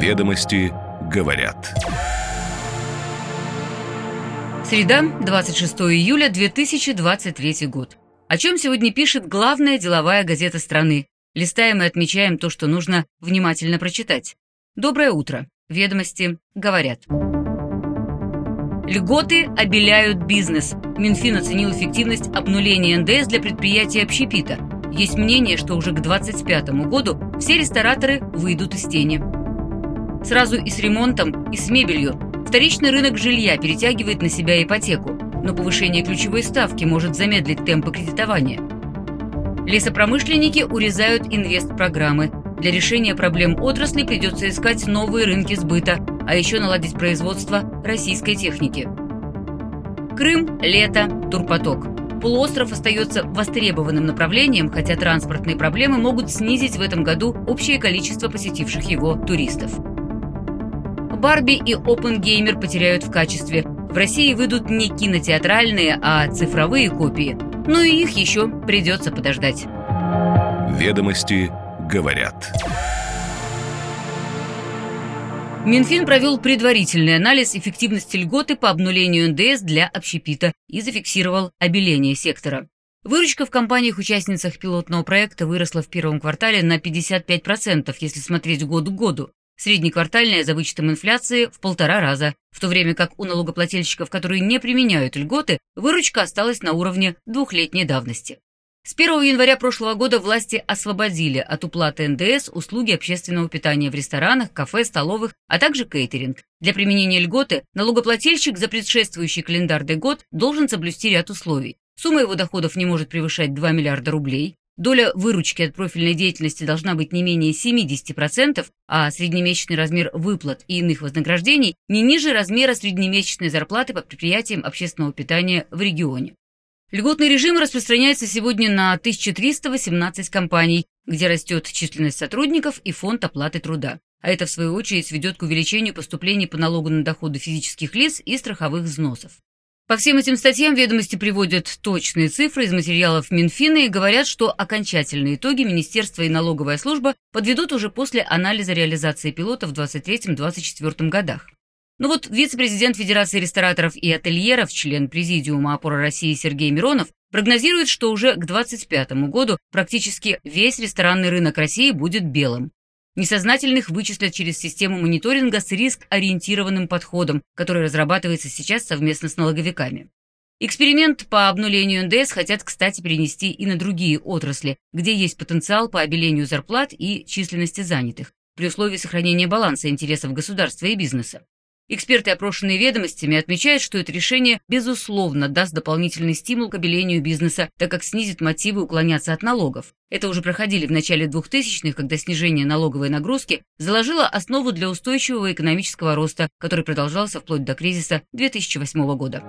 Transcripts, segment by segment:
Ведомости говорят. Среда, 26 июля 2023 год. О чем сегодня пишет главная деловая газета страны. Листаем и отмечаем то, что нужно внимательно прочитать. Доброе утро. Ведомости говорят. Льготы обеляют бизнес. Минфин оценил эффективность обнуления НДС для предприятий общепита. Есть мнение, что уже к 2025 году все рестораторы выйдут из тени. Сразу и с ремонтом, и с мебелью. Вторичный рынок жилья перетягивает на себя ипотеку, но повышение ключевой ставки может замедлить темпы кредитования. Лесопромышленники урезают инвестпрограммы. Для решения проблем отрасли придется искать новые рынки сбыта, а еще наладить производство российской техники. Крым, лето, турпоток. Полуостров остается востребованным направлением, хотя транспортные проблемы могут снизить в этом году общее количество посетивших его туристов. Барби и Опенгеймер потеряют в качестве. В России выйдут не кинотеатральные, а цифровые копии. Но и их еще придется подождать. Ведомости говорят. Минфин провел предварительный анализ эффективности льготы по обнулению НДС для общепита и зафиксировал обеление сектора. Выручка в компаниях-участницах пилотного проекта выросла в первом квартале на 55%, если смотреть год к году. Среднеквартальная за вычетом инфляции в полтора раза, в то время как у налогоплательщиков, которые не применяют льготы, выручка осталась на уровне двухлетней давности. С 1 января прошлого года власти освободили от уплаты НДС услуги общественного питания в ресторанах, кафе, столовых, а также кейтеринг. Для применения льготы налогоплательщик за предшествующий календарный год должен соблюсти ряд условий. Сумма его доходов не может превышать 2 миллиарда рублей, доля выручки от профильной деятельности должна быть не менее 70%, а среднемесячный размер выплат и иных вознаграждений не ниже размера среднемесячной зарплаты по предприятиям общественного питания в регионе. Льготный режим распространяется сегодня на 1318 компаний, где растет численность сотрудников и фонд оплаты труда. А это, в свою очередь, ведет к увеличению поступлений по налогу на доходы физических лиц и страховых взносов. По всем этим статьям ведомости приводят точные цифры из материалов Минфина и говорят, что окончательные итоги Министерство и налоговая служба подведут уже после анализа реализации пилота в 2023-2024 годах. Но ну вот вице-президент Федерации рестораторов и ательеров, член Президиума опоры России Сергей Миронов, прогнозирует, что уже к 2025 году практически весь ресторанный рынок России будет белым. Несознательных вычислят через систему мониторинга с риск-ориентированным подходом, который разрабатывается сейчас совместно с налоговиками. Эксперимент по обнулению НДС хотят, кстати, перенести и на другие отрасли, где есть потенциал по обелению зарплат и численности занятых, при условии сохранения баланса интересов государства и бизнеса. Эксперты, опрошенные ведомостями, отмечают, что это решение, безусловно, даст дополнительный стимул к обелению бизнеса, так как снизит мотивы уклоняться от налогов. Это уже проходили в начале 2000-х, когда снижение налоговой нагрузки заложило основу для устойчивого экономического роста, который продолжался вплоть до кризиса 2008 года.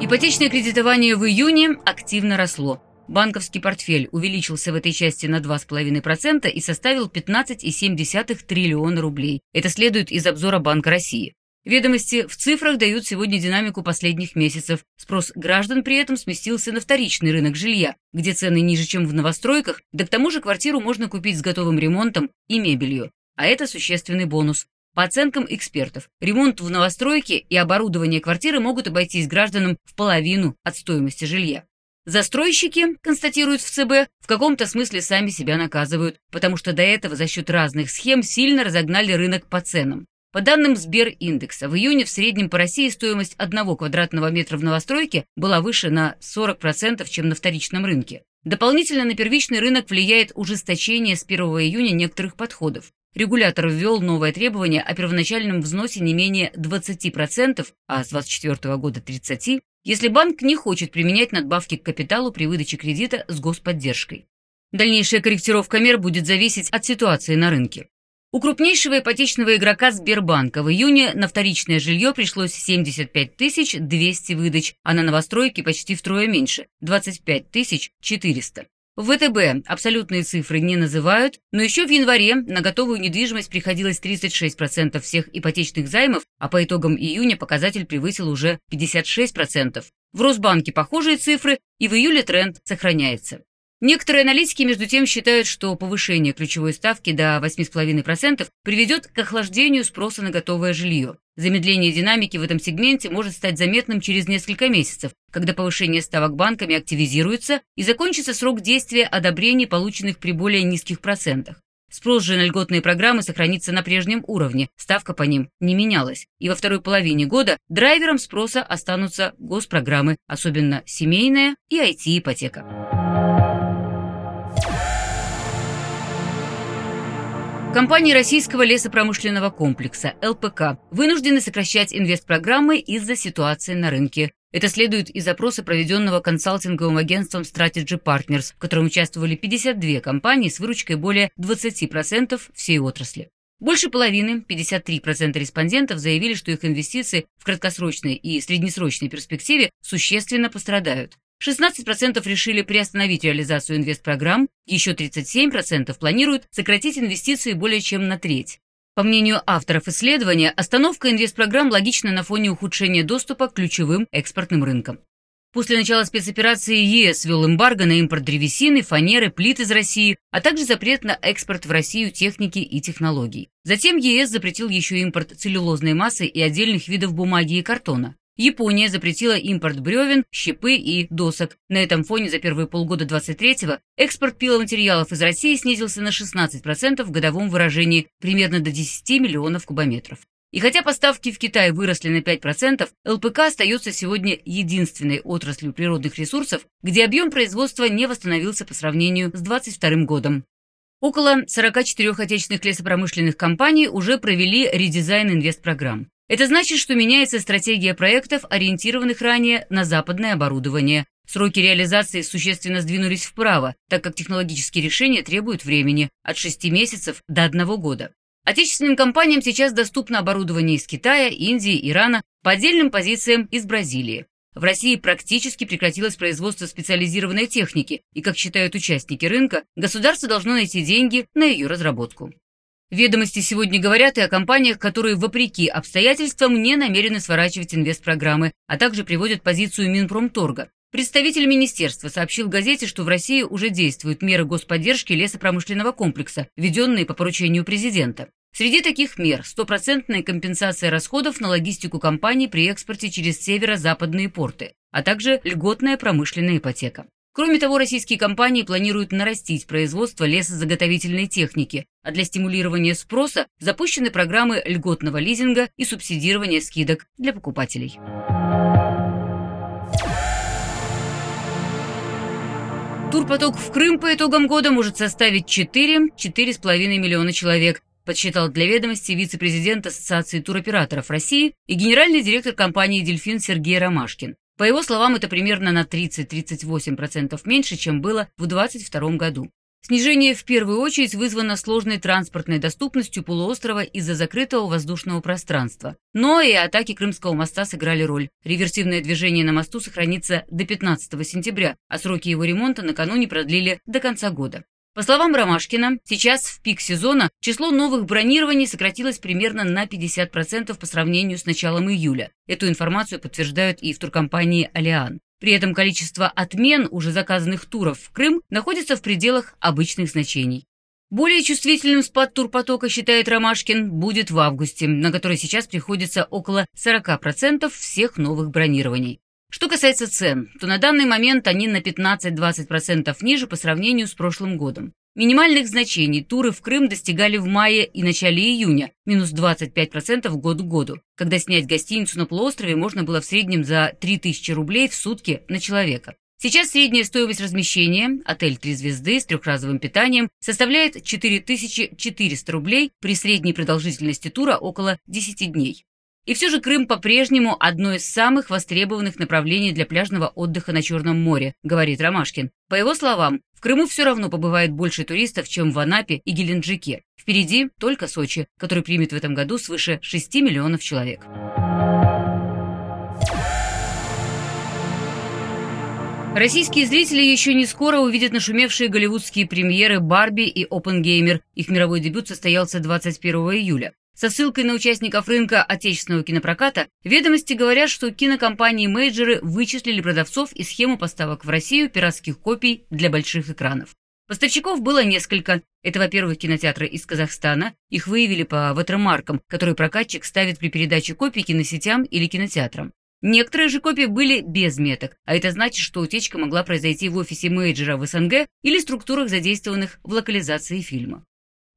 Ипотечное кредитование в июне активно росло. Банковский портфель увеличился в этой части на 2,5% и составил 15,7 триллиона рублей. Это следует из обзора Банка России. Ведомости в цифрах дают сегодня динамику последних месяцев. Спрос граждан при этом сместился на вторичный рынок жилья, где цены ниже, чем в новостройках, да к тому же квартиру можно купить с готовым ремонтом и мебелью. А это существенный бонус. По оценкам экспертов, ремонт в новостройке и оборудование квартиры могут обойтись гражданам в половину от стоимости жилья. Застройщики, констатируют в ЦБ, в каком-то смысле сами себя наказывают, потому что до этого за счет разных схем сильно разогнали рынок по ценам. По данным Сбериндекса, в июне в среднем по России стоимость одного квадратного метра в новостройке была выше на 40%, чем на вторичном рынке. Дополнительно на первичный рынок влияет ужесточение с 1 июня некоторых подходов. Регулятор ввел новое требование о первоначальном взносе не менее 20%, а с 2024 года 30%, если банк не хочет применять надбавки к капиталу при выдаче кредита с господдержкой. Дальнейшая корректировка мер будет зависеть от ситуации на рынке. У крупнейшего ипотечного игрока Сбербанка в июне на вторичное жилье пришлось 75 200 выдач, а на новостройки почти втрое меньше – 25 400. В ВТБ абсолютные цифры не называют, но еще в январе на готовую недвижимость приходилось 36% всех ипотечных займов, а по итогам июня показатель превысил уже 56%. В Росбанке похожие цифры, и в июле тренд сохраняется. Некоторые аналитики, между тем, считают, что повышение ключевой ставки до 8,5% приведет к охлаждению спроса на готовое жилье. Замедление динамики в этом сегменте может стать заметным через несколько месяцев, когда повышение ставок банками активизируется и закончится срок действия одобрений, полученных при более низких процентах. Спрос же на льготные программы сохранится на прежнем уровне, ставка по ним не менялась. И во второй половине года драйвером спроса останутся госпрограммы, особенно семейная и IT-ипотека. Компании российского лесопромышленного комплекса ЛПК вынуждены сокращать инвестпрограммы из-за ситуации на рынке. Это следует из опроса, проведенного консалтинговым агентством Strategy Partners, в котором участвовали 52 компании с выручкой более 20% всей отрасли. Больше половины, 53% респондентов, заявили, что их инвестиции в краткосрочной и среднесрочной перспективе существенно пострадают. 16% решили приостановить реализацию инвестпрограмм, еще 37% планируют сократить инвестиции более чем на треть. По мнению авторов исследования, остановка инвестпрограмм логична на фоне ухудшения доступа к ключевым экспортным рынкам. После начала спецоперации ЕС ввел эмбарго на импорт древесины, фанеры, плит из России, а также запрет на экспорт в Россию техники и технологий. Затем ЕС запретил еще импорт целлюлозной массы и отдельных видов бумаги и картона. Япония запретила импорт бревен, щепы и досок. На этом фоне за первые полгода 23-го экспорт пиломатериалов из России снизился на 16% в годовом выражении, примерно до 10 миллионов кубометров. И хотя поставки в Китай выросли на 5%, ЛПК остается сегодня единственной отраслью природных ресурсов, где объем производства не восстановился по сравнению с 2022 годом. Около 44 отечественных лесопромышленных компаний уже провели редизайн инвестпрограмм. Это значит, что меняется стратегия проектов, ориентированных ранее на западное оборудование. Сроки реализации существенно сдвинулись вправо, так как технологические решения требуют времени от 6 месяцев до 1 года. Отечественным компаниям сейчас доступно оборудование из Китая, Индии, Ирана по отдельным позициям из Бразилии. В России практически прекратилось производство специализированной техники, и, как считают участники рынка, государство должно найти деньги на ее разработку. Ведомости сегодня говорят и о компаниях, которые, вопреки обстоятельствам, не намерены сворачивать инвестпрограммы, а также приводят позицию Минпромторга. Представитель министерства сообщил газете, что в России уже действуют меры господдержки лесопромышленного комплекса, введенные по поручению президента. Среди таких мер – стопроцентная компенсация расходов на логистику компаний при экспорте через северо-западные порты, а также льготная промышленная ипотека. Кроме того, российские компании планируют нарастить производство лесозаготовительной техники, а для стимулирования спроса запущены программы льготного лизинга и субсидирования скидок для покупателей. Турпоток в Крым по итогам года может составить 4-4,5 миллиона человек, подсчитал для ведомости вице-президент Ассоциации туроператоров России и генеральный директор компании «Дельфин» Сергей Ромашкин. По его словам, это примерно на 30-38% меньше, чем было в 2022 году. Снижение в первую очередь вызвано сложной транспортной доступностью полуострова из-за закрытого воздушного пространства. Но и атаки Крымского моста сыграли роль. Реверсивное движение на мосту сохранится до 15 сентября, а сроки его ремонта накануне продлили до конца года. По словам Ромашкина, сейчас в пик сезона число новых бронирований сократилось примерно на 50% по сравнению с началом июля. Эту информацию подтверждают и в туркомпании «Алиан». При этом количество отмен уже заказанных туров в Крым находится в пределах обычных значений. Более чувствительным спад турпотока, считает Ромашкин, будет в августе, на который сейчас приходится около 40% всех новых бронирований. Что касается цен, то на данный момент они на 15-20% ниже по сравнению с прошлым годом. Минимальных значений туры в Крым достигали в мае и начале июня, минус 25% год к году, когда снять гостиницу на полуострове можно было в среднем за 3000 рублей в сутки на человека. Сейчас средняя стоимость размещения, отель 3 звезды с трехразовым питанием, составляет 4400 рублей при средней продолжительности тура около 10 дней. И все же Крым по-прежнему одно из самых востребованных направлений для пляжного отдыха на Черном море, говорит Ромашкин. По его словам, в Крыму все равно побывает больше туристов, чем в Анапе и Геленджике. Впереди только Сочи, который примет в этом году свыше 6 миллионов человек. Российские зрители еще не скоро увидят нашумевшие голливудские премьеры «Барби» и «Опенгеймер». Их мировой дебют состоялся 21 июля. Со ссылкой на участников рынка отечественного кинопроката ведомости говорят, что кинокомпании-мейджеры вычислили продавцов и схему поставок в Россию пиратских копий для больших экранов. Поставщиков было несколько. Это, во-первых, кинотеатры из Казахстана. Их выявили по ватермаркам, которые прокатчик ставит при передаче копий киносетям или кинотеатрам. Некоторые же копии были без меток, а это значит, что утечка могла произойти в офисе мейджора в СНГ или структурах, задействованных в локализации фильма.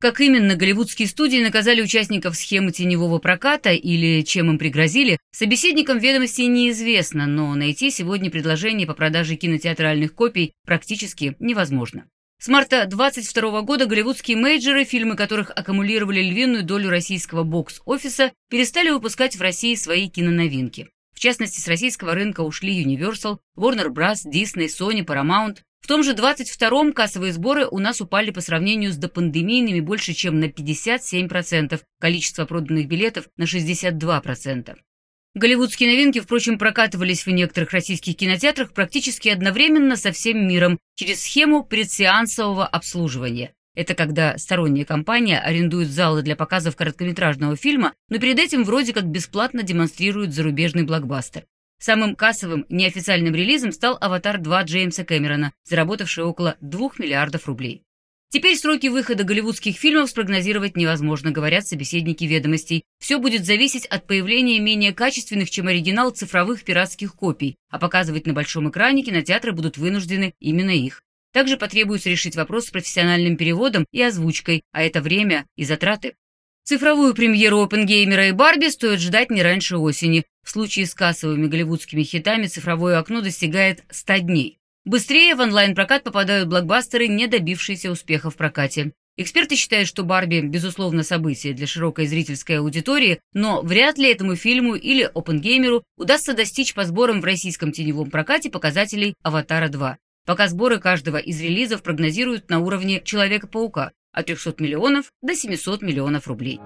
Как именно голливудские студии наказали участников схемы теневого проката или чем им пригрозили, собеседникам «Ведомостей» неизвестно, но найти сегодня предложение по продаже кинотеатральных копий практически невозможно. С марта 22 года голливудские мейджеры, фильмы которых аккумулировали львиную долю российского бокс-офиса, перестали выпускать в России свои киноновинки. В частности, с российского рынка ушли Universal, Warner Bros., Disney, Sony, Paramount. В том же 22-м кассовые сборы у нас упали по сравнению с допандемийными больше, чем на 57%, количество проданных билетов на 62%. Голливудские новинки, впрочем, прокатывались в некоторых российских кинотеатрах практически одновременно со всем миром через схему предсеансового обслуживания. Это когда сторонняя компания арендует залы для показов короткометражного фильма, но перед этим вроде как бесплатно демонстрирует зарубежный блокбастер. Самым кассовым неофициальным релизом стал «Аватар 2» Джеймса Кэмерона, заработавший около 2 миллиардов рублей. Теперь сроки выхода голливудских фильмов спрогнозировать невозможно, говорят собеседники ведомостей. Все будет зависеть от появления менее качественных, чем оригинал, цифровых пиратских копий, а показывать на большом экране кинотеатры будут вынуждены именно их. Также потребуется решить вопрос с профессиональным переводом и озвучкой, а это время и затраты. Цифровую премьеру Опенгеймера и Барби стоит ждать не раньше осени. В случае с кассовыми голливудскими хитами цифровое окно достигает 100 дней. Быстрее в онлайн-прокат попадают блокбастеры, не добившиеся успеха в прокате. Эксперты считают, что «Барби» — безусловно событие для широкой зрительской аудитории, но вряд ли этому фильму или «Опенгеймеру» удастся достичь по сборам в российском теневом прокате показателей «Аватара 2». Пока сборы каждого из релизов прогнозируют на уровне «Человека-паука» от 300 миллионов до 700 миллионов рублей.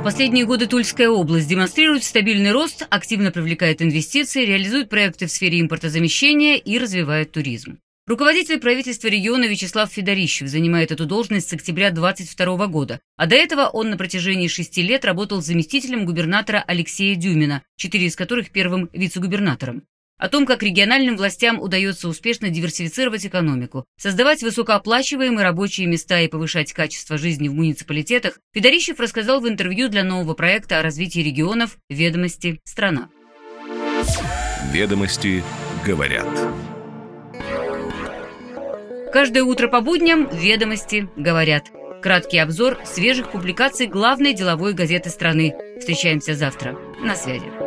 В последние годы Тульская область демонстрирует стабильный рост, активно привлекает инвестиции, реализует проекты в сфере импортозамещения и развивает туризм. Руководитель правительства региона Вячеслав Федорищев занимает эту должность с октября 2022 года, а до этого он на протяжении шести лет работал заместителем губернатора Алексея Дюмина, четыре из которых первым вице-губернатором. О том, как региональным властям удается успешно диверсифицировать экономику, создавать высокооплачиваемые рабочие места и повышать качество жизни в муниципалитетах, Федорищев рассказал в интервью для нового проекта о развитии регионов «Ведомости. Страна». Ведомости говорят. Каждое утро по будням «Ведомости» говорят. Краткий обзор свежих публикаций главной деловой газеты страны. Встречаемся завтра. На связи.